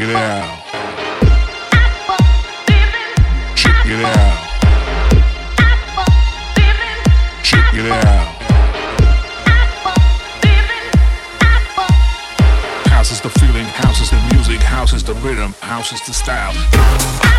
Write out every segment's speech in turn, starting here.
Check it out. Check it out. Check it out. House is the feeling, house is the music, house is the rhythm, house is the style.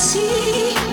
see.